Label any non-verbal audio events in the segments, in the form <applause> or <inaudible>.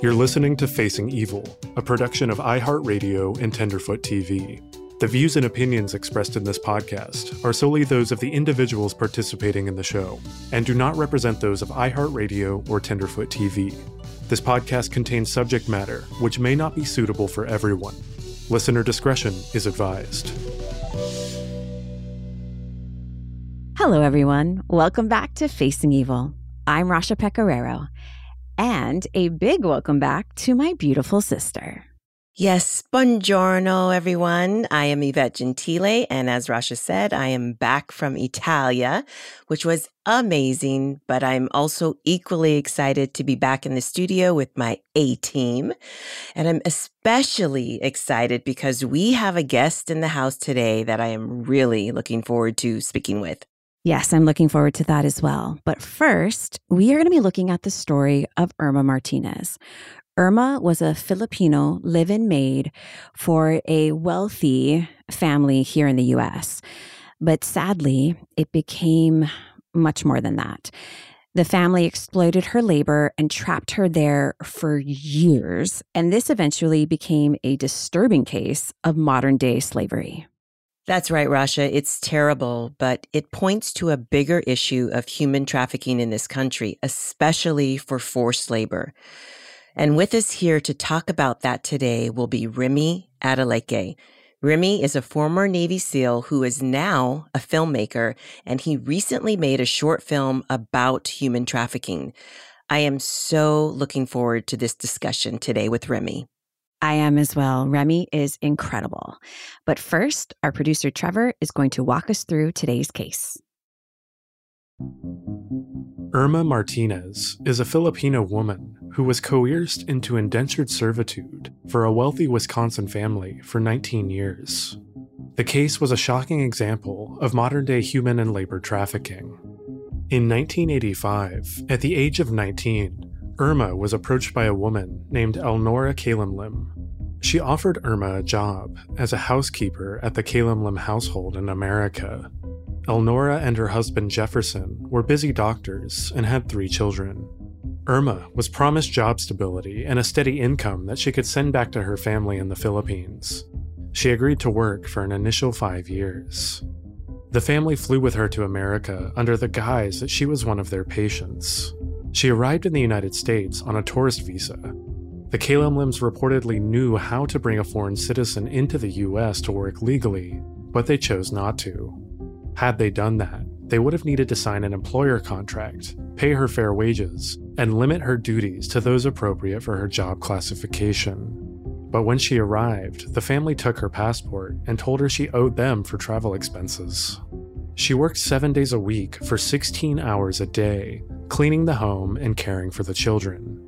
You're listening to Facing Evil, a production of iHeartRadio and Tenderfoot TV. The views and opinions expressed in this podcast are solely those of the individuals participating in the show and do not represent those of iHeartRadio or Tenderfoot TV. This podcast contains subject matter which may not be suitable for everyone. Listener discretion is advised. Hello, everyone. Welcome back to Facing Evil. I'm Rasha Pecoraro and a big welcome back to my beautiful sister. Yes, buongiorno, everyone. I am Yvette Gentile, and as Rasha said, I am back from Italia, which was amazing, but I'm also equally excited to be back in the studio with my A team. And I'm especially excited because we have a guest in the house today that I am really looking forward to speaking with. Yes, I'm looking forward to that as well. But first, we are going to be looking at the story of Irma Martinez. Irma was a Filipino live in maid for a wealthy family here in the US. But sadly, it became much more than that. The family exploited her labor and trapped her there for years. And this eventually became a disturbing case of modern day slavery. That's right, Rasha. It's terrible, but it points to a bigger issue of human trafficking in this country, especially for forced labor. And with us here to talk about that today will be Remi Adeleke. Remi is a former Navy SEAL who is now a filmmaker, and he recently made a short film about human trafficking. I am so looking forward to this discussion today with Remi. I am as well. Remi is incredible. But first, our producer Trevor is going to walk us through today's case. Irma Martinez is a Filipino woman who was coerced into indentured servitude for a wealthy Wisconsin family for 19 years. The case was a shocking example of modern day human and labor trafficking. In 1985, at the age of 19, Irma was approached by a woman named Elnora Calimlim. She offered Irma a job as a housekeeper at the Calimlim household in America. Elnora and her husband Jefferson were busy doctors and had three children. Irma was promised job stability and a steady income that she could send back to her family in the Philippines. She agreed to work for an initial five years. The family flew with her to America under the guise that she was one of their patients. She arrived in the United States on a tourist visa. The Calimlims reportedly knew how to bring a foreign citizen into the US to work legally, but they chose not to. Had they done that, they would have needed to sign an employer contract, pay her fair wages, and limit her duties to those appropriate for her job classification. But when she arrived, the family took her passport and told her she owed them for travel expenses. She worked seven days a week for 16 hours a day, cleaning the home and caring for the children.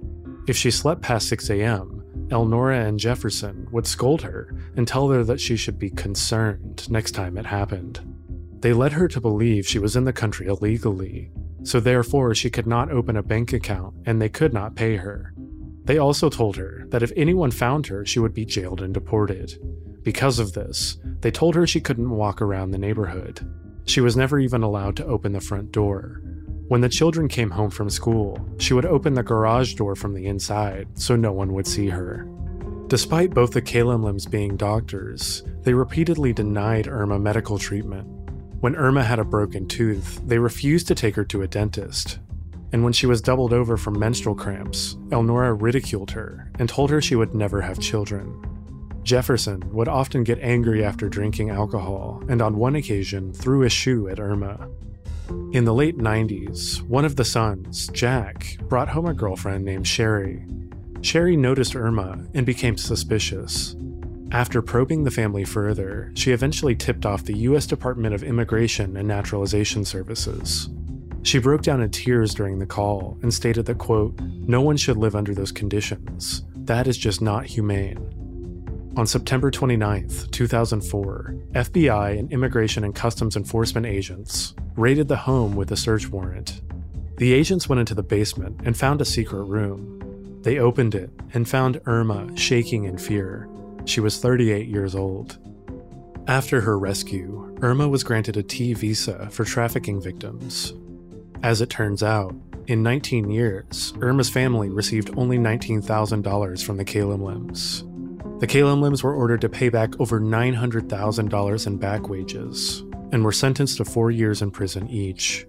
If she slept past 6 a.m., Elnora and Jefferson would scold her and tell her that she should be concerned next time it happened. They led her to believe she was in the country illegally, so therefore she could not open a bank account and they could not pay her. They also told her that if anyone found her, she would be jailed and deported. Because of this, they told her she couldn't walk around the neighborhood. She was never even allowed to open the front door. When the children came home from school, she would open the garage door from the inside so no one would see her. Despite both the Calimlims being doctors, they repeatedly denied Irma medical treatment. When Irma had a broken tooth, they refused to take her to a dentist. And when she was doubled over from menstrual cramps, Elnora ridiculed her and told her she would never have children. Jefferson would often get angry after drinking alcohol and on one occasion threw a shoe at Irma. In the late 90s, one of the sons, Jack, brought home a girlfriend named Sherry. Sherry noticed Irma and became suspicious. After probing the family further, she eventually tipped off the U.S. Department of Immigration and Naturalization Services. She broke down in tears during the call and stated that, quote, no one should live under those conditions. That is just not humane. On September 29, 2004, FBI and Immigration and Customs Enforcement agents raided the home with a search warrant. The agents went into the basement and found a secret room. They opened it and found Irma shaking in fear. She was 38 years old. After her rescue, Irma was granted a T visa for trafficking victims. As it turns out, in 19 years, Irma's family received only $19,000 from the Lims. The Lims were ordered to pay back over $900,000 in back wages and were sentenced to four years in prison each.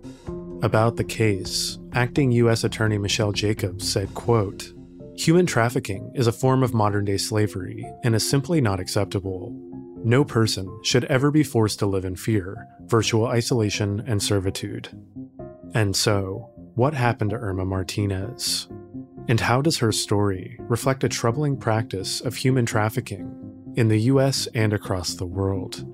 About the case, acting U.S. Attorney Michelle Jacobs said, quote, Human trafficking is a form of modern day slavery and is simply not acceptable. No person should ever be forced to live in fear, virtual isolation, and servitude. And so, what happened to Irma Martinez? And how does her story reflect a troubling practice of human trafficking in the US and across the world?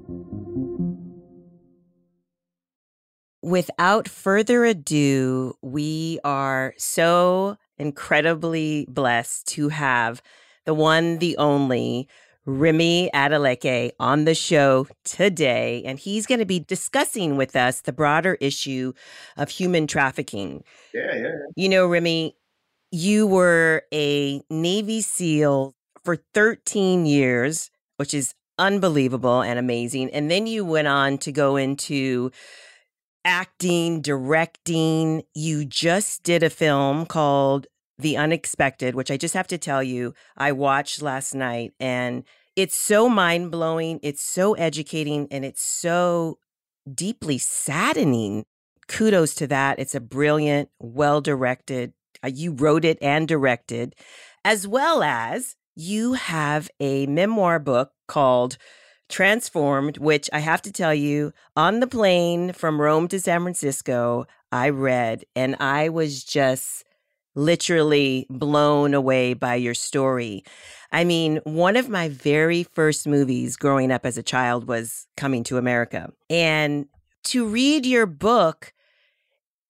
Without further ado, we are so incredibly blessed to have the one, the only Remi Adeleke on the show today, and he's going to be discussing with us the broader issue of human trafficking. Yeah, yeah. You know, Remi, you were a Navy SEAL for 13 years, which is unbelievable and amazing. And then you went on to go into acting, directing. You just did a film called The Unexpected, which I just have to tell you, I watched last night and it's so mind blowing, it's so educating, and it's so deeply saddening. Kudos to that. It's a brilliant, well directed Uh, you wrote it and directed, as well as you have a memoir book called Transformed, which I have to tell you, on the plane from Rome to San Francisco, I read and I was just literally blown away by your story. I mean, one of my very first movies growing up as a child was Coming to America. And to read your book,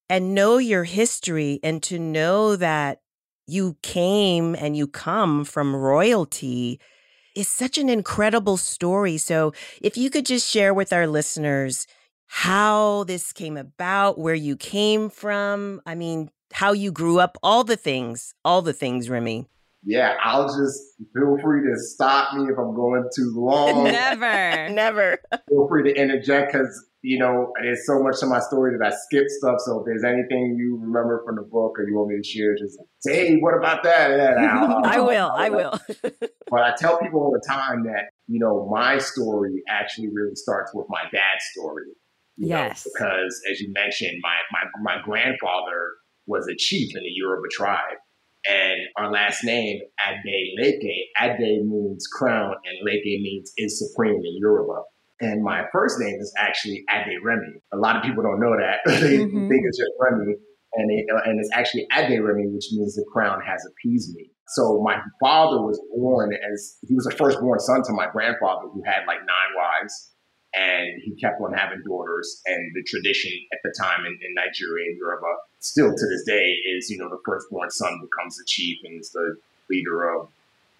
and know your history and to know that you came and you come from royalty is such an incredible story. So, if you could just share with our listeners how this came about, where you came from, I mean, how you grew up, all the things, all the things, Remi. Yeah, I'll just feel free to stop me if I'm going too <laughs> long. never, never. <laughs> Feel free to interject because you know, there's so much to my story that I skip stuff. So if there's anything you remember from the book or you want me to share, just say, hey, what about that? <laughs> <laughs> I will. I will. <laughs> but I tell people all the time that, you know, my story actually really starts with my dad's story. Yes. Know, because as you mentioned, my, my, my grandfather was a chief in the Yoruba tribe. And our last name, Ade Leke, Ade means crown and Leke means is supreme in Yoruba. And my first name is actually Ade Remi. A lot of people don't know that. <laughs> they mm-hmm. think it's just Remi. And, it, uh, and it's actually Ade Remi, which means the crown has appeased me. So my father was born as, he was the firstborn son to my grandfather who had like nine wives. And he kept on having daughters. And the tradition at the time in, in Nigeria and Yoruba, still to this day, is, you know, the firstborn son becomes the chief and is the leader of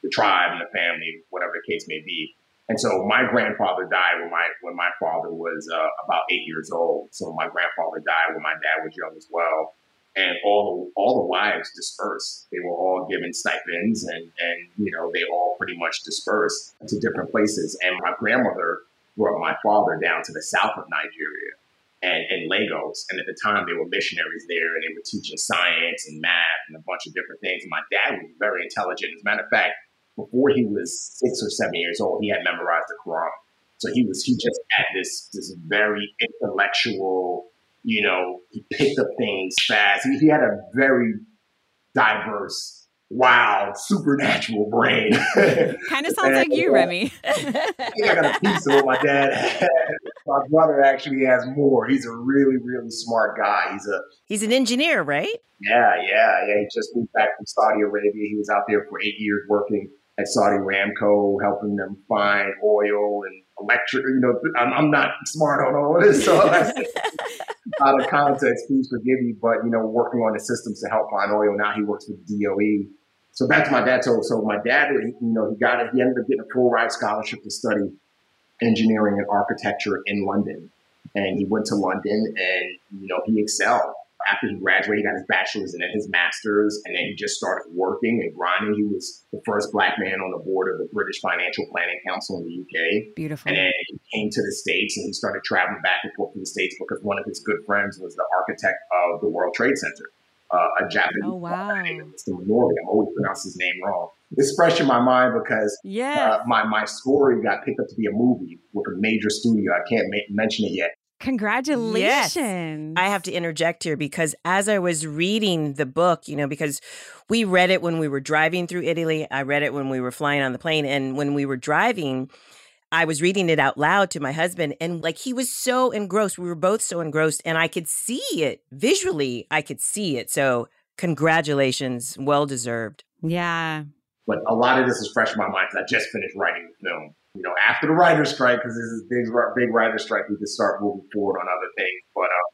the tribe and the family, whatever the case may be. And so my grandfather died when my when my father was uh, about eight years old. So my grandfather died when my dad was young as well. And all the, all the wives dispersed. They were all given stipends, and and you know they all pretty much dispersed to different places. And my grandmother brought my father down to the south of Nigeria, and in Lagos. And at the time, they were missionaries there, and they were teaching science and math and a bunch of different things. And my dad was very intelligent. As a matter of fact, before he was six or seven years old, he had memorized the Quran. So he was he just had this this very intellectual, You know, he picked up things fast. He, he had a very diverse wild, supernatural brain. <laughs> kind of sounds like you, uh, Remi. I <laughs> think I got a piece of what my dad had. My brother actually has more. He's a really, really smart guy. He's a he's an engineer, right? Yeah, yeah, yeah. He just moved back from Saudi Arabia. He was out there for eight years working at Saudi Aramco, helping them find oil and electric. You know, I'm, I'm not smart on all this, so <laughs> out of context. Please forgive me, but you know, working on the systems to help find oil. Now he works with DOE. So back to my dad. So, so my dad, you know, he got it. He ended up getting a full ride scholarship to study engineering and architecture in London, and he went to London, and you know, he excelled after he graduated, he got his bachelor's and then his master's, and then he just started working and grinding. He was the first black man on the board of the British Financial Planning Council in the UK. Beautiful. And then he came to the States and he started traveling back and forth to the States because one of his good friends was the architect of the World Trade Center, uh, a Japanese. Oh, wow. Mr. Minori. I'm always pronounce his name wrong. It's fresh in my mind because yeah. Uh, my, my story got picked up to be a movie with a major studio. I can't ma- mention it yet. Congratulations. Yes. I have to interject here because as I was reading the book, you know, because we read it when we were driving through Italy, I read it when we were flying on the plane. And when we were driving, I was reading it out loud to my husband, and like he was so engrossed. We were both so engrossed, and I could see it visually. I could see it. So, congratulations. Well deserved. Yeah. But a lot of this is fresh in my mind because I just finished writing the film you know, after the writer's strike, because this is big, big writer's strike, we could start moving forward on other things. But, uh,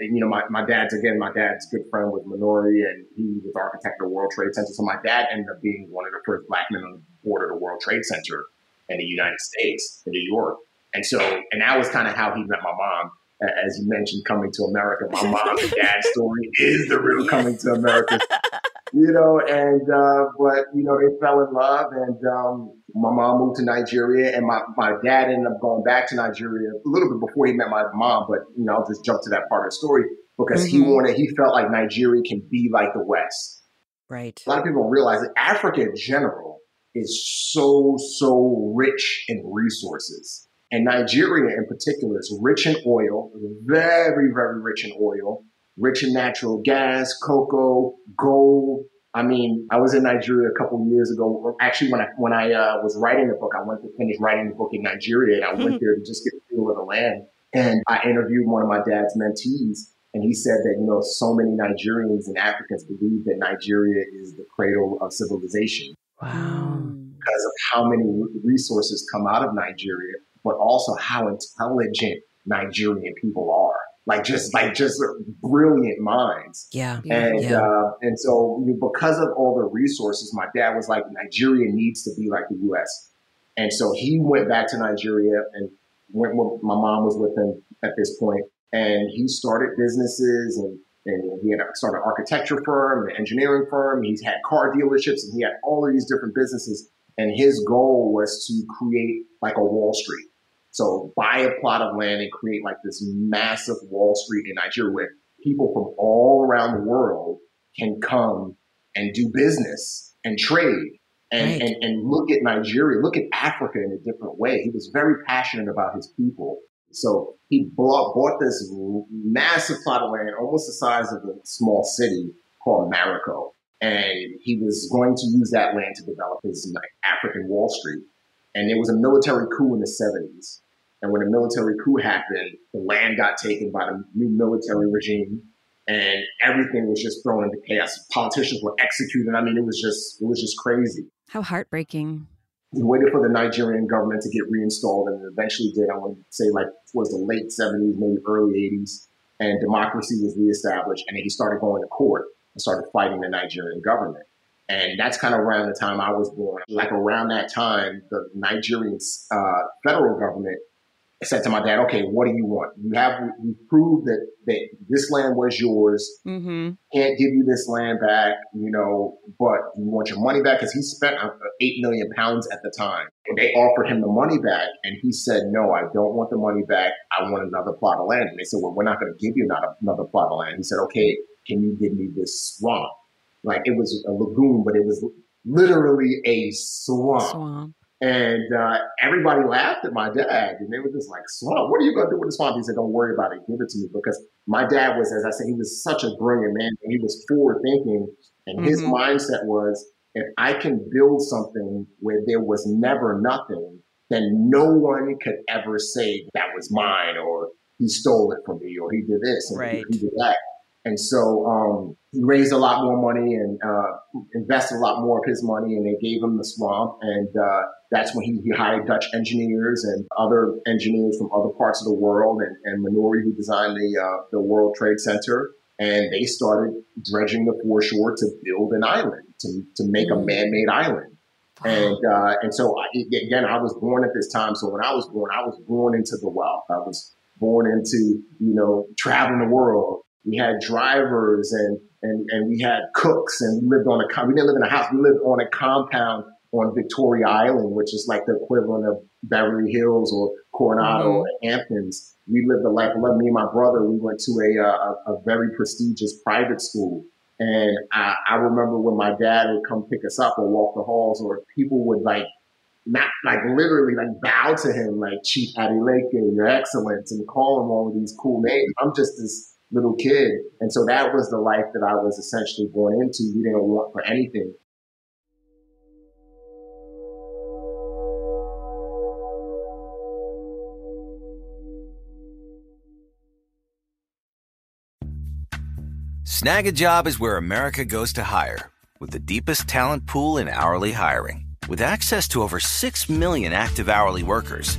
you know, my, my dad's, again, my dad's good friend with Minori, and he was architect of the World Trade Center. So my dad ended up being one of the first black men on the board of the World Trade Center in the United States, in New York. And so, and that was kind of how he met my mom. As you mentioned, coming to America, my mom and dad's story is the real coming to America <laughs> you know, and uh, but you know they fell in love, and um, my mom moved to Nigeria, and my, my dad ended up going back to Nigeria a little bit before he met my mom. But you know, I'll just jump to that part of the story because mm-hmm. he wanted, he felt like Nigeria can be like the West. Right. A lot of people don't realize that Africa in general is so so rich in resources, and Nigeria in particular is rich in oil, very very rich in oil rich in natural gas, cocoa, gold. I mean, I was in Nigeria a couple years ago. Actually, when I when I uh, was writing the book, I went to finish writing the book in Nigeria, and I went mm-hmm. there to just get a feel of the land. And I interviewed one of my dad's mentees, and he said that you know so many Nigerians and Africans believe that Nigeria is the cradle of civilization. Wow! Because of how many resources come out of Nigeria, but also how intelligent Nigerian people are like just like just brilliant minds. Yeah. And yeah. Uh, and so because of all the resources, my dad was like, Nigeria needs to be like the U.S. And so he went back to Nigeria and went. With, my mom was with him at this point, and he started businesses and. And he had started an architecture firm, an engineering firm. He's had car dealerships, and he had all of these different businesses. And his goal was to create like a Wall Street so buy a plot of land and create like this massive Wall Street in Nigeria where people from all around the world can come and do business and trade and, right. and, and look at Nigeria, look at Africa in a different way. He was very passionate about his people. So he bought, bought this massive plot of land, almost the size of a small city called Maroko. And he was going to use that land to develop his like, African Wall Street. And there was a military coup in the 70s. And when the military coup happened, the land got taken by the new military regime and everything was just thrown into chaos. Politicians were executed. I mean, it was just, it was just crazy. How heartbreaking. We waited for the Nigerian government to get reinstalled and it eventually did. I want to say like towards the late 70s, maybe early 80s. And democracy was reestablished. And then he started going to court and started fighting the Nigerian government. And that's kind of around the time I was born. Like around that time, the Nigerian uh, federal government said to my dad, okay, what do you want? You have, you proved that, that this land was yours. Mm-hmm. Can't give you this land back, you know, but you want your money back because he spent uh, eight million pounds at the time. And they offered him the money back. And he said, no, I don't want the money back. I want another plot of land. And they said, well, we're not going to give you another plot of land. He said, okay, can you give me this swamp? Like it was a lagoon, but it was literally a swamp. swamp. And uh, everybody laughed at my dad, and they were just like, "Swamp, what are you going to do with the swamp?" He said, "Don't worry about it. Give it to me." Because my dad was, as I said, he was such a brilliant man. and He was forward thinking, and mm-hmm. his mindset was, if I can build something where there was never nothing, then no one could ever say that was mine or he stole it from me or he did this and right. he did that. And so um, he raised a lot more money and uh, invested a lot more of his money, and they gave him the swamp. And uh, that's when he, he, hired Dutch engineers and other engineers from other parts of the world, and, and Minori, who designed the uh, the World Trade Center. And they started dredging the foreshore to build an island, to, to make mm. a man-made island. And uh, and so I, again, I was born at this time. So when I was born, I was born into the wealth. I was born into you know traveling the world we had drivers and, and, and we had cooks and we lived on a, we didn't live in a house. We lived on a compound on Victoria Island, which is like the equivalent of Beverly Hills or Coronado mm-hmm. or Hamptons. We lived a life. Love me and my brother. We went to a, a, a very prestigious private school. And I, I remember when my dad would come pick us up or walk the halls or people would like not like literally like bow to him like Chief Adeleke, Your Excellence, and call him all of these cool names. I'm just this little kid. And so that was the life that I was essentially born into. We didn't want for anything. Snagajob is where America goes to hire, with the deepest talent pool in hourly hiring. With access to over 6 million active hourly workers,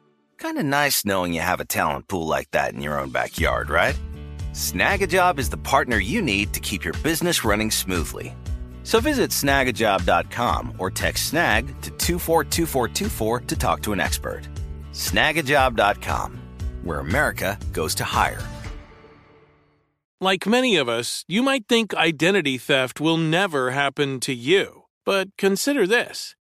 Kind of nice knowing you have a talent pool like that in your own backyard, right? Snagajob is the partner you need to keep your business running smoothly. So visit snagajob.com or text snag to 242424 to talk to an expert. Snagajob.com, where America goes to hire. Like many of us, you might think identity theft will never happen to you. But consider this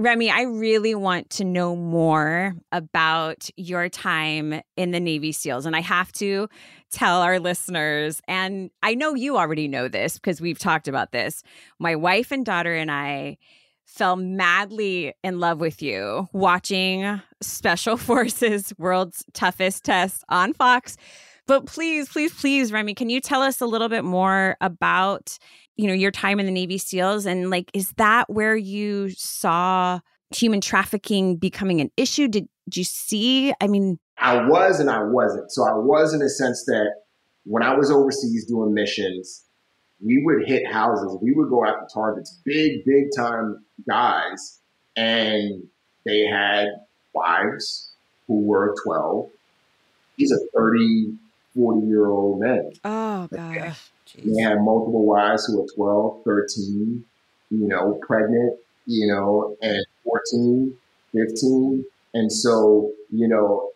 Remi, I really want to know more about your time in the Navy SEALs. And I have to tell our listeners, and I know you already know this because we've talked about this. My wife and daughter and I fell madly in love with you watching Special <laughs> Forces World's Toughest Test on Fox. But please, please, please, Remi, can you tell us a little bit more about you know your time in the navy seals? And like is that where you saw human trafficking becoming an issue? Did, did you see i mean i was and i wasn't. So i was in a sense that when i was overseas doing missions we would hit houses. We would go after targets. Big big time guys. And they had wives who were 12 these are 30 40 year old men oh gosh Jeez. They had multiple wives who were 12, 13, you know, pregnant, you know, and 14, 15. And so, you know,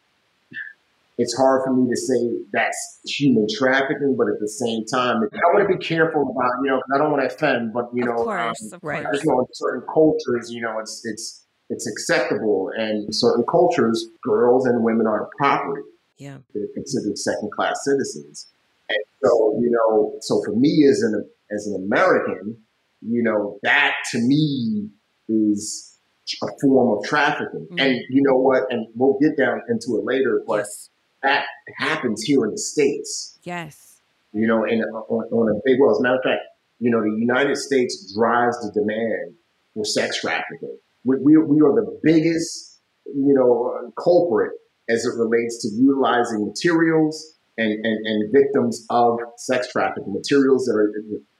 it's hard for me to say that's human trafficking, but at the same time, I want to be careful about, you know, I don't want to offend, but you of know, course, um, of course. I just know in certain cultures, you know, it's it's it's acceptable, and in certain cultures, girls and women are property. Yeah. They're considered second class citizens, and so you know, so for me as an as an American, you know, that to me is a form of trafficking. Mhm. And you know what? And we'll get down into it later, but Yes. that happens here in the states. Yes. You know, and on, on a big well. As a matter of fact, you know, the United States drives the demand for sex trafficking. We, we, we are the biggest, you know, uh, culprit as it relates to utilizing materials and, and, and victims of sex trafficking. Materials that are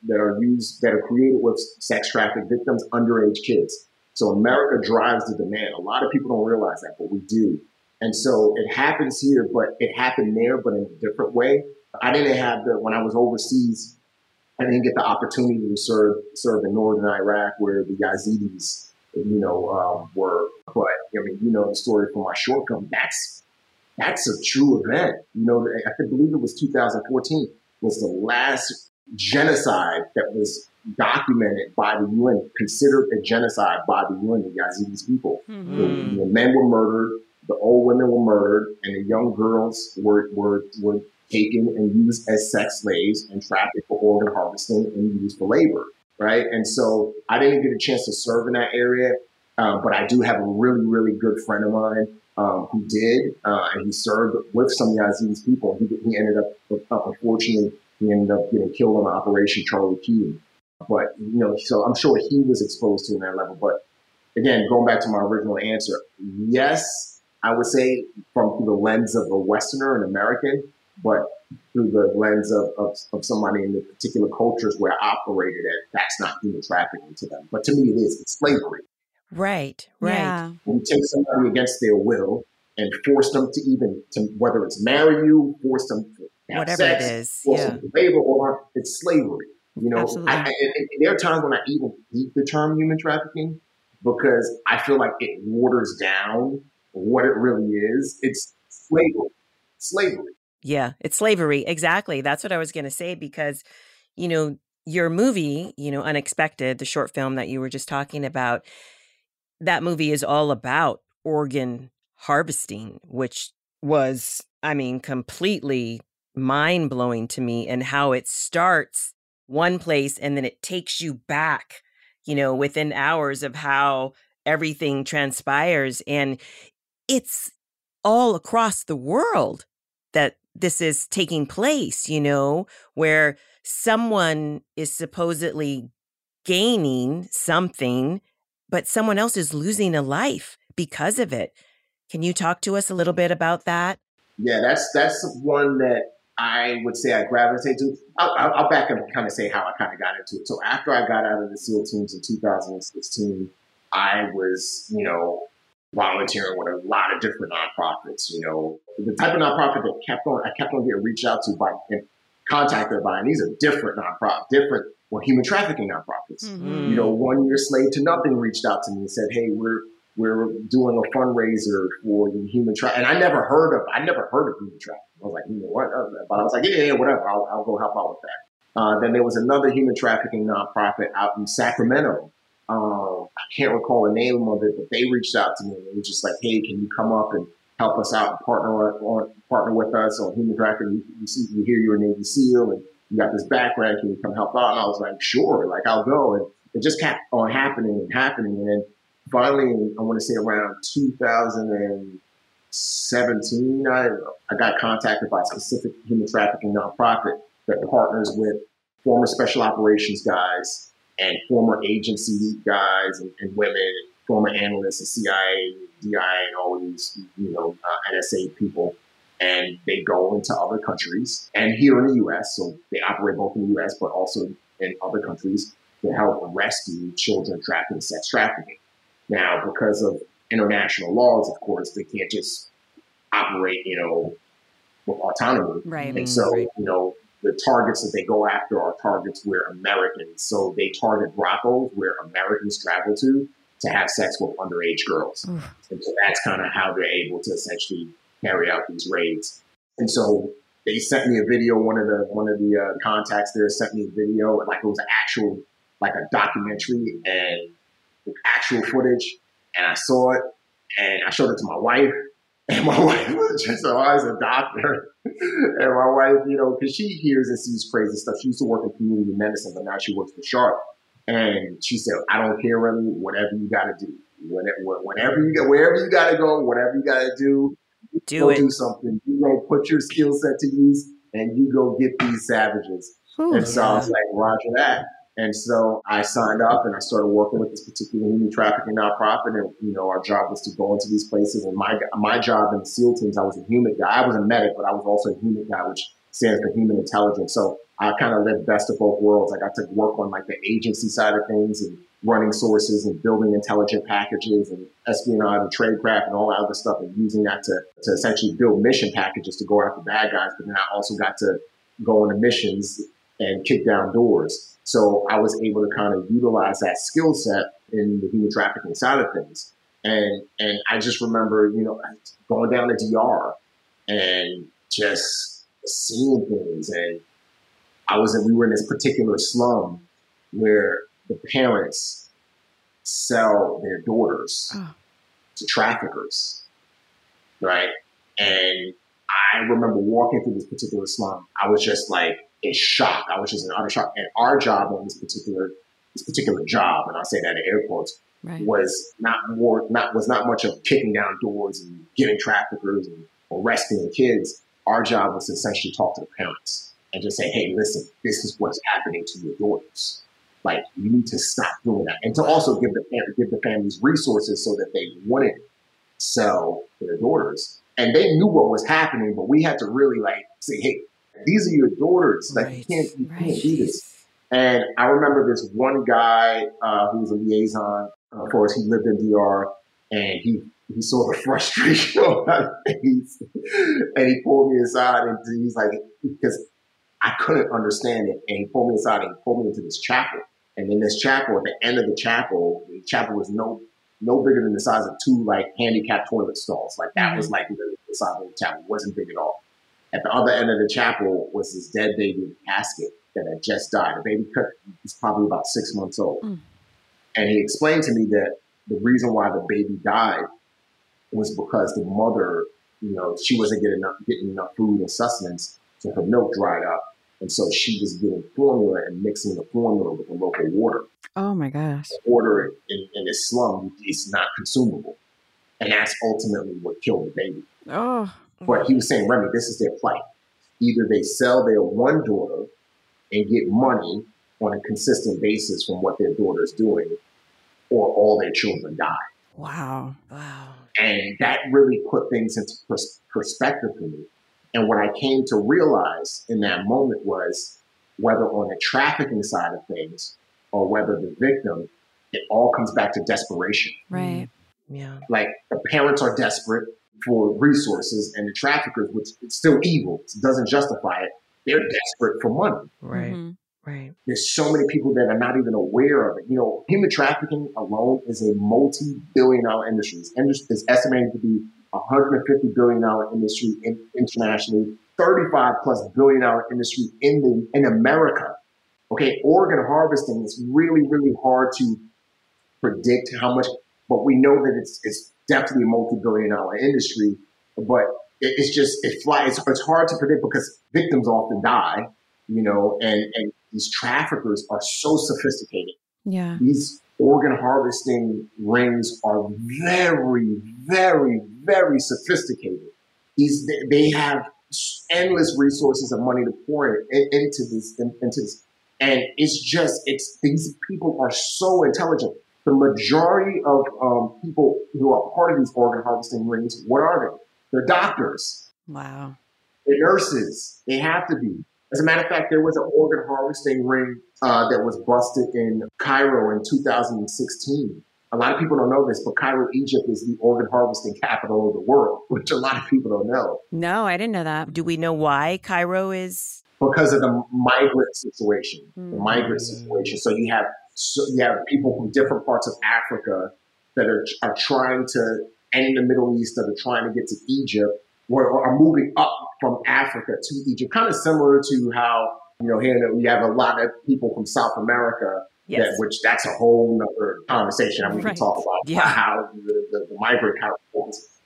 that are used that are created with sex trafficked victims, underage kids. So America drives the demand. A lot of people don't realize that, but we do. And so it happens here, but it happened there, but in a different way. I didn't have the when I was overseas. I didn't get the opportunity to serve serve in northern Iraq, where the Yazidis, you know, um, were. I mean, you know the story from my short film. That's that's a true event. You know, I believe it was 2014 was the last genocide that was documented by the UN, considered a genocide by the UN, the Yazidis people. Mhm. The, the men were murdered, the old women were murdered, and the young girls were, were, were taken and used as sex slaves and trafficked for organ harvesting and used for labor, right? And so I didn't get a chance to serve in that area, uh, but I do have a really, really good friend of mine um, who did, uh, and he served with some Yazidis people. He, he ended up, uh, unfortunately, he ended up getting killed on Operation Charlie Key. But, you know, so I'm sure he was exposed to in that level. But again, going back to my original answer, yes, I would say from the lens of a Westerner, an American, but through the lens of, of, of somebody in the particular cultures where I operated at, that's not human trafficking to them. But to me, it is. It's slavery. Right. Right. Yeah. When you take somebody against their will and force them to even, to whether it's marry you, force them to have Whatever it sex, is, force yeah. them to labor, or it's slavery. You know, Absolutely. I, I, and- and there are times when I even hate the term human trafficking because I feel like it waters down what it really is. It's slavery. Slavery. Yeah, it's slavery. Exactly. That's what I was going to say because, you know, your movie, you know, Unexpected, the short film that you were just talking about, that movie is all about organ harvesting, which was, I mean, completely mind blowing to me and how it starts one place and then it takes you back, you know, within hours of how everything transpires. And it's all across the world that this is taking place, you know, where someone is supposedly gaining something, but someone else is losing a life because of it. Can you talk to us a little bit about that? Yeah, that's that's one that I would say I gravitate to. I'll, I'll, back up and kind of say how I kind of got into it. So after I got out of the SEAL teams in 2016, I was, you know, volunteering with a lot of different nonprofits. You know, the type of nonprofit that kept on, I kept on getting reached out to by and contacted by, and these are different nonprofits, different well, human trafficking nonprofits. Mhm. You know, one year slave to nothing reached out to me and said, "Hey, we're we're doing a fundraiser for human trafficking." And I never heard of I never heard of human trafficking. I was like, you know what? Uh, But I was like, yeah, yeah, whatever. I'll, I'll go help out with that. Uh, then there was another human trafficking nonprofit out in Sacramento. Um, I can't recall the name of it, but they reached out to me and they were just like, "Hey, can you come up and help us out and partner on partner with us on human trafficking? You, you see, you hear you're a Navy SEAL and you got this background. Can you come help out?" And I was like, "Sure, like I'll go." And it just kept on happening and happening, and then finally, I want to say around 2017, I I got contacted by a specific human trafficking nonprofit that partners with former special operations guys and former agency guys and, and women, former analysts of CIA, DI, and all these, you know, uh, NSA people. And they go into other countries and here in the U.S. So they operate both in the U.S. but also in other countries to help rescue children trapped in sex trafficking. Now, because of international laws, of course, they can't just operate, you know, with autonomy. Right. And so, Right. you know, the targets that they go after are targets where Americans, so they target brothels where Americans travel to to have sex with underage girls. Oof. And so that's kind of how they're able to essentially carry out these raids. And so they sent me a video. One of the one of the uh, contacts there sent me a video, and like it was an actual like a documentary and actual footage. And I saw it, and I showed it to my wife. <laughs> And my wife was just, so I was a doctor. and my wife, you know, because she hears and sees crazy stuff. She used to work in community medicine, but now she works for Sharp. And she said, I don't care, really, whatever you got to do. Whenever, whenever you go, wherever you got to go, whatever you got to do, do go it. do something. You go put your skill set to use and you go get these savages. Ooh, and so I was like, Roger that. And so I signed up and I started working with this particular human trafficking nonprofit. And, you know, our job was to go into these places. And my, my job in the SEAL teams, I was a HUMINT guy. I was a medic, but I was also a HUMINT guy, which stands for human intelligence. So I kind of lived best of both worlds. I got to work on like the agency side of things and running sources and building intelligent packages and espionage and tradecraft and all that other stuff and using that to, to essentially build mission packages to go after bad guys. But then I also got to go into missions and kick down doors. So I was able to kind of utilize that skill set in the human trafficking side of things. And and I just remember, you know, going down to DR and just seeing things. And I was in, we were in this particular slum where the parents sell their daughters Oh. to traffickers, right? And I remember walking through this particular slum. I was just like in shock. I was just in utter shock. And our job on this particular this particular job, and I say that in air quotes, Right. was not more not was not much of kicking down doors and getting traffickers and arresting kids. Our job was to essentially talk to the parents and just say, "Hey, listen, this is what's happening to your daughters. Like, you need to stop doing that." And to also give the give the families resources so that they wouldn't sell their daughters. And they knew what was happening, but we had to really like say, "Hey, these are your daughters. Like, you can't you right. can't do this." And I remember this one guy uh, who was a liaison uh, for us. He lived in DR, and he he saw the <laughs> frustration on my face, and he pulled me aside, and he's like, because I couldn't understand it, and he pulled me aside and he pulled me into this chapel, and in this chapel, at the end of the chapel, the chapel was no no bigger than the size of two like handicapped toilet stalls. Like that was like the, the size of the chapel. It wasn't big at all. At the other end of the chapel was this dead baby in a casket that had just died. The baby was probably about six months old. Mm. And he explained to me that the reason why the baby died was because the mother, you know, she wasn't getting enough, getting enough food and sustenance, so her milk dried up. And so she was getting formula and mixing the formula with the local water. Oh my gosh. The water in, in this slum is not consumable. And that's ultimately what killed the baby. Oh. But he was saying, Remi, this is their plight. Either they sell their one daughter and get money on a consistent basis from what their daughter is doing, or all their children die. Wow. Wow. And that really put things into pers- perspective for me. And what I came to realize in that moment was whether on the trafficking side of things or whether the victim, it all comes back to desperation. Right. Yeah. Like the parents are desperate for resources, and the traffickers, which it's still evil, it doesn't justify it, they're desperate for money. Right. Mhm. Right. There's so many people that are not even aware of it. You know, human trafficking alone is a multi-billion dollar industry. It's, indus- it's estimated to be a 150 billion dollar industry in, internationally, 35 plus billion dollar industry in the in America. Okay, organ harvesting is really, really hard to predict how much, but we know that it's it's definitely a multi-billion dollar industry. But it, it's just it flies. It's, it's hard to predict because victims often die. You know, and and these traffickers are so sophisticated. Yeah. These organ harvesting rings are very, very, very sophisticated. These they- have endless resources of money to pour in, into this in, into this, and it's just it's these people are so intelligent. The majority of um, people who are part of these organ harvesting rings, what are they? They're doctors. Wow. They're nurses. They have to be. As a matter of fact, there was an organ harvesting ring uh, that was busted in Cairo in 2016. A lot of people don't know this, but Cairo, Egypt is the organ harvesting capital of the world, <laughs> which a lot of people don't know No, I didn't know that. Do we know why Cairo is? because of the migrant situation. The Mm. migrant situation. So you have so you have people from different parts of Africa that are, are trying to, and in the Middle East that are trying to get to Egypt, or, or are moving up from Africa to Egypt, kind of similar to how, you know, here we have a lot of people from South America Yes. That, which that's a whole other conversation. I mean, right. we can talk about yeah. how the, the, the migrant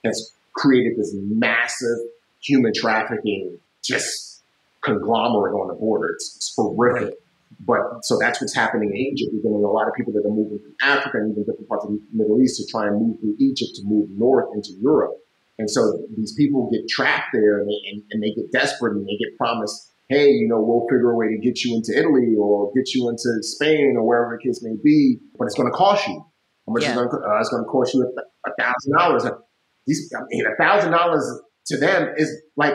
has created this massive human trafficking just conglomerate on the border. It's, it's horrific. Right. But so that's what's happening in Egypt. You're getting a lot of people that are moving from Africa and even different parts of the Middle East to try and move through Egypt to move north into Europe. And so these people get trapped there and they, and, and they get desperate and they get promised, hey, you know, we'll figure a way to get you into Italy or get you into Spain or wherever the case may be, but it's going to cost you. How much yeah. is going to, uh, it's going to cost you a thousand dollars. These, I mean, a thousand dollars to them is like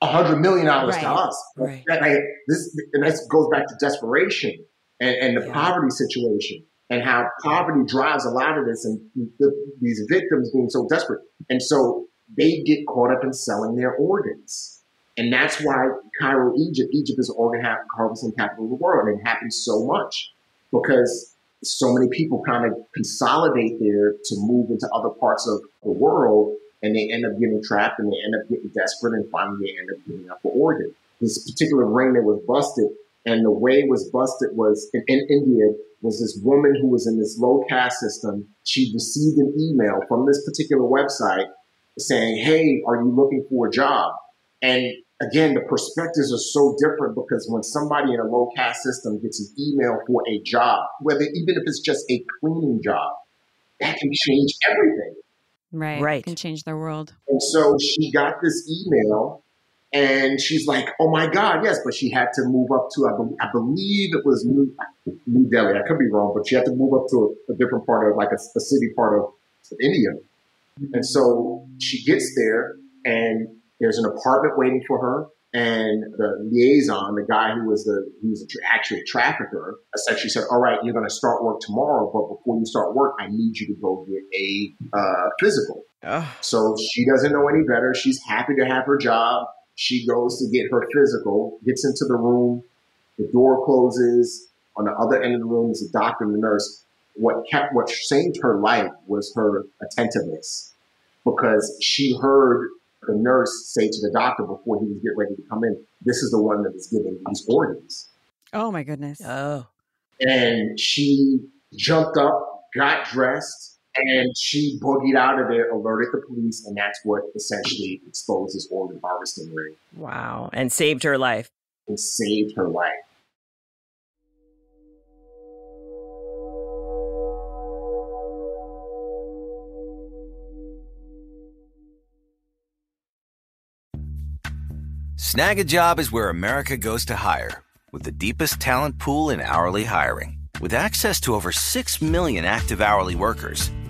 a hundred million dollars right. to us. Right. Like, this, and this goes back to desperation and, and the yeah. poverty situation and how poverty drives a lot of this and the, these victims being so desperate. And so they get caught up in selling their organs. And that's why Cairo, Egypt, Egypt is organ harvesting capital of the world. And it happens so much because so many people kind of consolidate there to move into other parts of the world and they end up getting trapped and they end up getting desperate and finally they end up giving up the organ. This particular ring that was busted and the way it was busted was in, in India was this woman who was in this low caste system. She received an email from this particular website saying, Hey, are you looking for a job? And again, the perspectives are so different because when somebody in a low caste system gets an email for a job, whether even if it's just a cleaning job, that can change everything. Right. Right. Can change their world. And so she got this email and she's like, oh my God, yes. But she had to move up to, I, be- I believe it was New, New Delhi. I could be wrong, but she had to move up to a, a different part of, like a, a city part of India. And so she gets there and there's an apartment waiting for her. And the liaison, the guy who was the, he was actually a trafficker, essentially said, all right, you're going to start work tomorrow, but before you start work, I need you to go get a uh, physical. So she doesn't know any better. She's happy to have her job. She goes to get her physical, gets into the room. The door closes. On the other end of the room is a doctor and a nurse. What kept, what saved her life was her attentiveness because she heard the nurse say to the doctor before he was getting ready to come in, this is the one that is giving these organs. Oh my goodness. Oh. And she jumped up, got dressed, and she boogied out of there, alerted the police, and that's what essentially exposed this organ harvesting ring. Wow. And saved her life. And saved her life. Snagajob is where America goes to hire, with the deepest talent pool in hourly hiring. With access to over 6 million active hourly workers,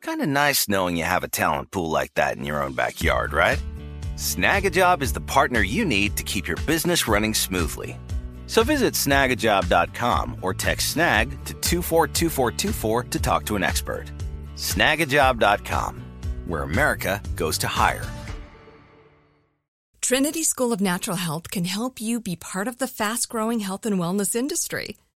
Kind of nice knowing you have a talent pool like that in your own backyard, right? Snagajob is the partner you need to keep your business running smoothly. So visit snagajob.com or text snag to 242424 to talk to an expert. Snagajob.com, where America goes to hire. Trinity School of Natural Health can help you be part of the fast growing health and wellness industry.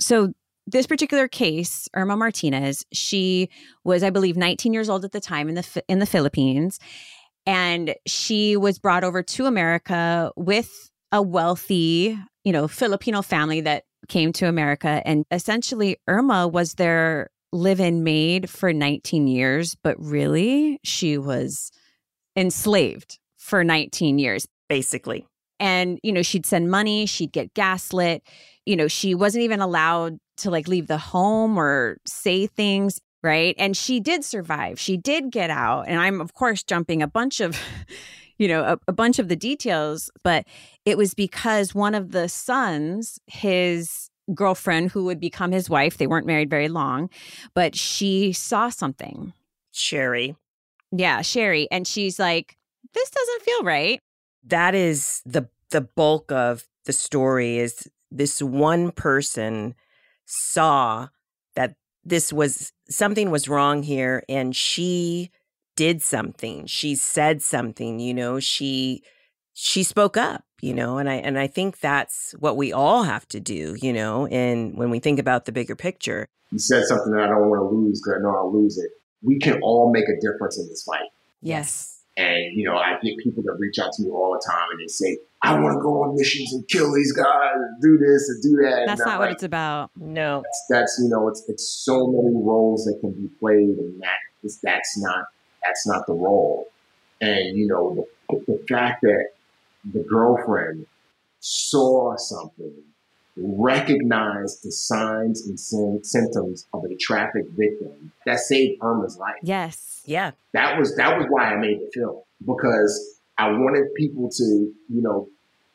so this particular case, Irma Martinez, she was, I believe, 19 years old at the time in the in the Philippines, and she was brought over to America with a wealthy, you know, Filipino family that came to America, and essentially Irma was their live in maid for 19 years, but really she was enslaved for 19 years. Basically. And, you know, she'd send money, she'd get gaslit. You know, she wasn't even allowed to like leave the home or say things right? And she did survive. She did get out. And I'm, of course, jumping a bunch of, <laughs> you know, a, a, bunch of the details, but it was because one of the sons, his girlfriend, who would become his wife, they weren't married very long, but she saw something. Sherry. Yeah, Sherry. And she's like, this doesn't feel right. That is the the bulk of the story is this one person saw that this was something was wrong here and she did something she said something you know she she spoke up you know and i and i think that's what we all have to do you know and when we think about the bigger picture. You said something that i don't want to lose because i know i'll lose it. We can all make a difference in this fight. Yes and, you know, I get people that reach out to me all the time and they say, I want to go on missions and kill these guys and do this and do that. That's not what it's about. No. That's, that's, you know, it's, it's so many roles that can be played and that is, that's not, that's not the role. And, you know, the, the fact that the girlfriend saw something recognize the signs and symptoms of a traffic victim that saved Irma's life. Yes. Yeah. That was that was why I made the film because I wanted people to, you know,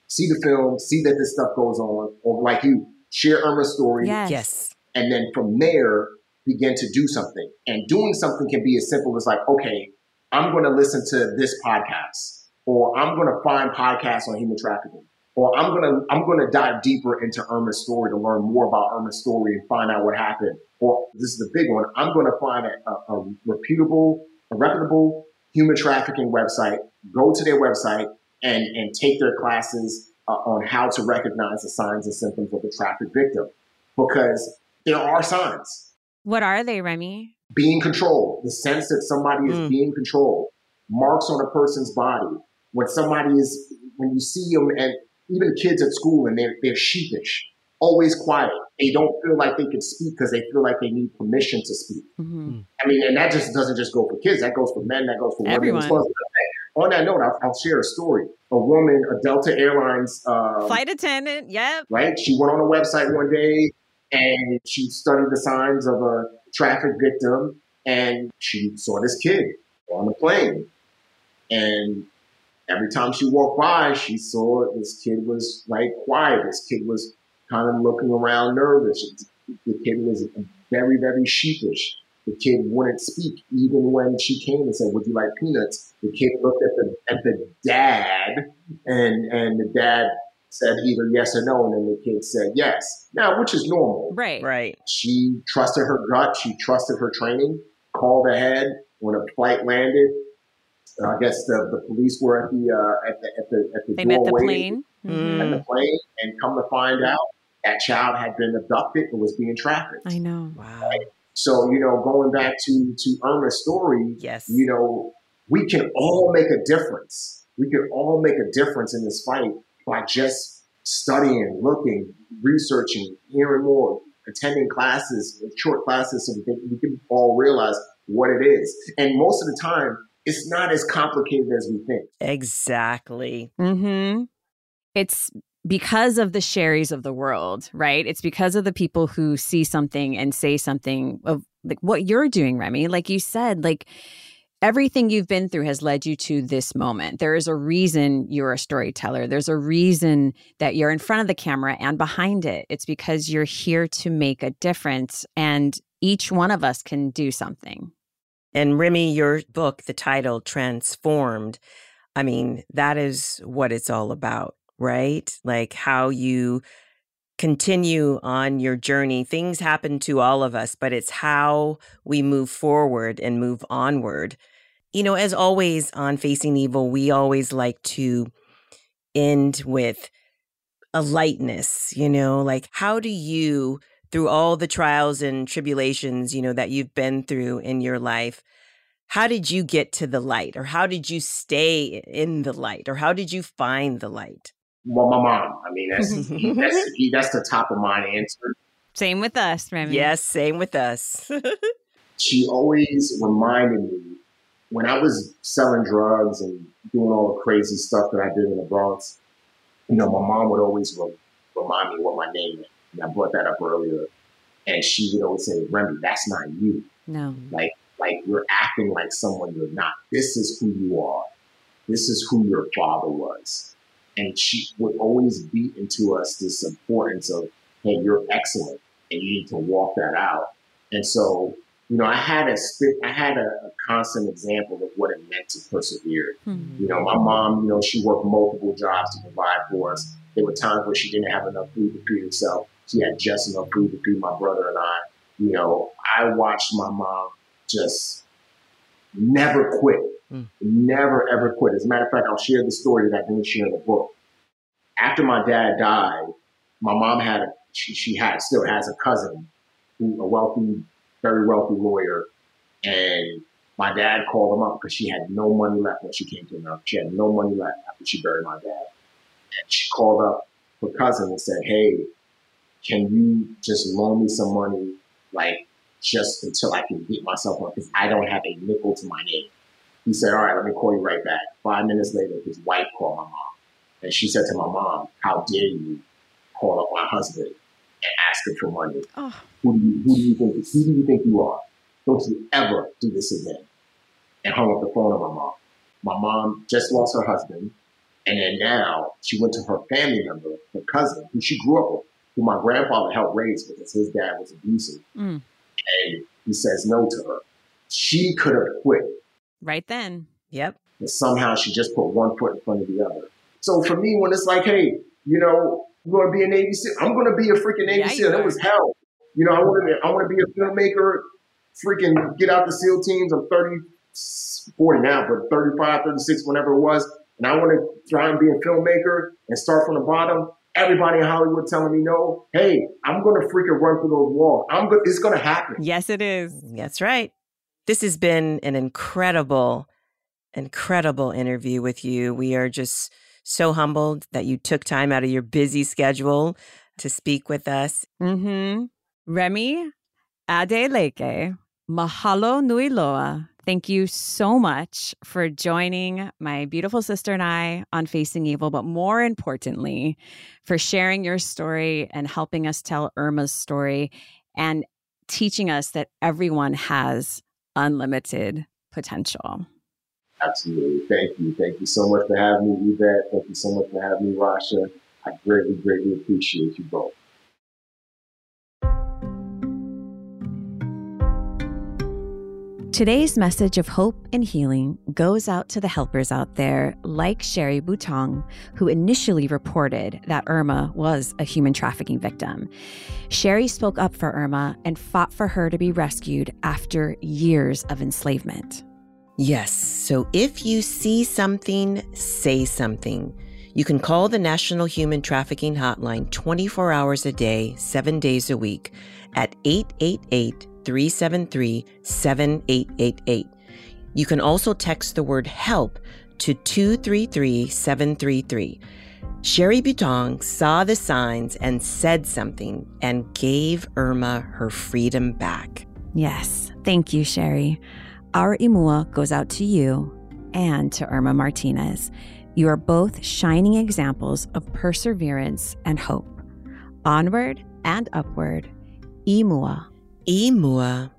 see the film, see that this stuff goes on, or like you, share Irma's story. Yes. yes. And then from there, begin to do something. And doing something can be as simple as like, okay, I'm going to listen to this podcast, or I'm going to find podcasts on human trafficking or I'm gonna I'm gonna dive deeper into Irma's story to learn more about Irma's story and find out what happened. Or this is the big one. I'm gonna find a, a, a reputable, a reputable human trafficking website. Go to their website and and take their classes uh, on how to recognize the signs and symptoms of a trafficked victim, because there are signs. What are they, Remi? Being controlled, the sense that somebody is mm. being controlled, marks on a person's body, when somebody is when you see them and even kids at school and they're, they're sheepish, always quiet. They don't feel like they can speak because they feel like they need permission to speak. Mm-hmm. Hmm. I mean, and that just doesn't just go for kids. That goes for men. That goes for Everyone. women. Well. On that note, I'll, I'll, share a story. A woman, a Delta Airlines um, flight attendant. Yep. Right. She went on a website one day and she studied the signs of a traffic victim, and she saw this kid on the plane, and every time she walked by, she saw this kid was like quiet. This kid was kind of looking around nervous. The kid was very, very sheepish. The kid wouldn't speak even when she came and said, "Would you like peanuts?" The kid looked at the at the dad, and and the dad said either yes or no, and then the kid said yes. Now, which is normal, right? Right. She trusted her gut. She trusted her training. Called ahead when a flight landed I guess the, the police were at the uh, at the at the at the they met the plane mm-hmm. at the plane, and come to find out that child had been abducted and was being trafficked. I know. Wow. Right? So you know, going back to to Irma's story, yes, you know, we can all make a difference. We can all make a difference in this fight by just studying, looking, researching, hearing more, attending classes, short classes, so we can, we can all realize what it is. And most of the time, it's not as complicated as we think. Exactly. Mm-hmm. It's because of the Sherrys of the world, right? It's because of the people who see something and say something of like what you're doing, Remi. Like you said, like everything you've been through has led you to this moment. There is a reason you're a storyteller. There's a reason that you're in front of the camera and behind it. It's because you're here to make a difference and each one of us can do something. And Remi, your book, the title Transformed, I mean, that is what it's all about, right? Like how you continue on your journey. Things happen to all of us, but it's how we move forward and move onward. You know, as always on Facing Evil, we always like to end with a lightness, you know, like how do you through all the trials and tribulations, you know, that you've been through in your life, how did you get to the light or how did you stay in the light or how did you find the light? Well, my mom. I mean, that's that's, <laughs> that's the top of mind answer. Same with us, Remi. Yes, same with us. <laughs> she always reminded me when I was selling drugs and doing all the crazy stuff that I did in the Bronx. You know, my mom would always re- remind me what my name is. I brought that up earlier. And she would always say, Remi, that's not you. No. Like, like you're acting like someone you're not. This is who you are. This is who your father was. And she would always beat into us this importance of, hey, you're excellent and you need to walk that out. And so, you know, I had a I had a, a constant example of what it meant to persevere. Hmm. You know, my mom, you know, she worked multiple jobs to provide for us. There were times where she didn't have enough food to feed herself. She had just enough food to feed my brother and I. You know, I watched my mom just never quit. Mm. Never ever quit. As a matter of fact, I'll share the story that I didn't share in the book. After my dad died, my mom had a she, she had still has a cousin who a wealthy, very wealthy lawyer, and my dad called him up because she had no money left when she came to America. She had no money left after she buried my dad. And she called up her cousin and said, Hey, can you just loan me some money, like just until I can get myself on? Because I don't have a nickel to my name. He said, All right, let me call you right back. Five minutes later, his wife called my mom. And she said to my mom, How dare you call up my husband and ask him for money? Oh. Who do you who do you think who do you think you are? Don't you ever do this again. And hung up the phone on my mom. My mom just lost her husband. And then now she went to her family member, her cousin, who she grew up with, who my grandfather helped raise because his dad was abusive. Mm. And he says no to her. She could have quit, Right then. yep. but somehow she just put one foot in front of the other. So for me, when it's like, hey, you know, you want to be a Navy SEAL? I'm going to be a freaking Navy Yeah, SEAL. you It was hell. You know, I want to, I want to be a filmmaker, freaking get out the SEAL teams. I'm 30, 40 now, but 35, 36, whenever it was. And I want to try and be a filmmaker and start from the bottom. Everybody in Hollywood telling me no. Hey, I'm going to freaking run through those walls. I'm go- It's going to happen. Yes, it is. That's right. This has been an incredible, incredible interview with you. We are just so humbled that you took time out of your busy schedule to speak with us. Mm-hmm. Remi Adeleke, mahalo nui loa. Thank you so much for joining my beautiful sister and I on Facing Evil, but more importantly, for sharing your story and helping us tell Irma's story and teaching us that everyone has unlimited potential. Absolutely. Thank you. Thank you so much for having me, Yvette. Thank you so much for having me, Rasha. I greatly, greatly appreciate you both. Today's message of hope and healing goes out to the helpers out there, like Sherry Butong, who initially reported that Irma was a human trafficking victim. Sherry spoke up for Irma and fought for her to be rescued after years of enslavement. Yes. So if you see something, say something. You can call the National Human Trafficking Hotline 24 hours a day, seven days a week at 888 373 7888. You can also text the word help to 233 733. Sherry Butong saw the signs and said something and gave Irma her freedom back. Yes, thank you, Sherry. Our imua goes out to you and to Irma Martinez. You are both shining examples of perseverance and hope. Onward and upward. Imua. Imua.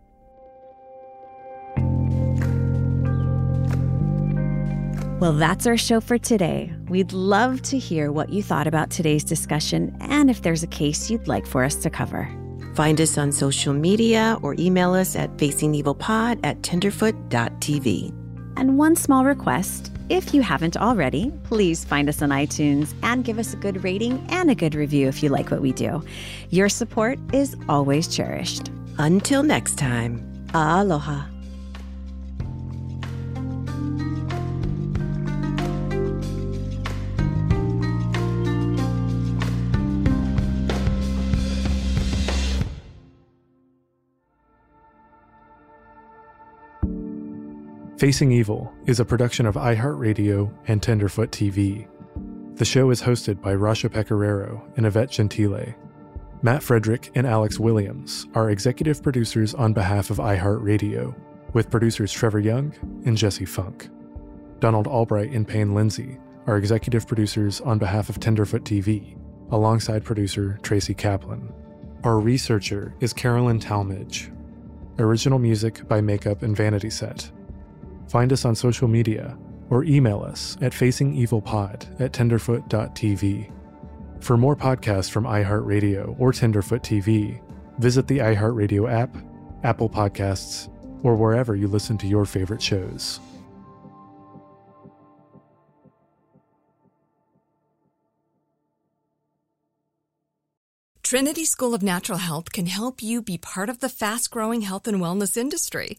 Well, that's our show for today. We'd love to hear what you thought about today's discussion and if there's a case you'd like for us to cover. Find us on social media or email us at facingevilpod at tenderfoot.tv. And one small request if you haven't already, please find us on iTunes and give us a good rating and a good review if you like what we do. Your support is always cherished. Until next time. Aloha. Facing Evil is a production of iHeartRadio and Tenderfoot TV. The show is hosted by Rasha Pecoraro and Yvette Gentile. Matt Frederick and Alex Williams are executive producers on behalf of iHeartRadio, with producers Trevor Young and Jesse Funk. Donald Albright and Payne Lindsay are executive producers on behalf of Tenderfoot TV, alongside producer Tracy Kaplan. Our researcher is Carolyn Talmadge. Original music by Makeup and Vanity Set. Find us on social media or email us at facingevilpod at tenderfoot.tv. For more podcasts from iHeartRadio or Tenderfoot TV, visit the iHeartRadio app, Apple Podcasts, or wherever you listen to your favorite shows. Trinity School of Natural Health can help you be part of the fast growing health and wellness industry.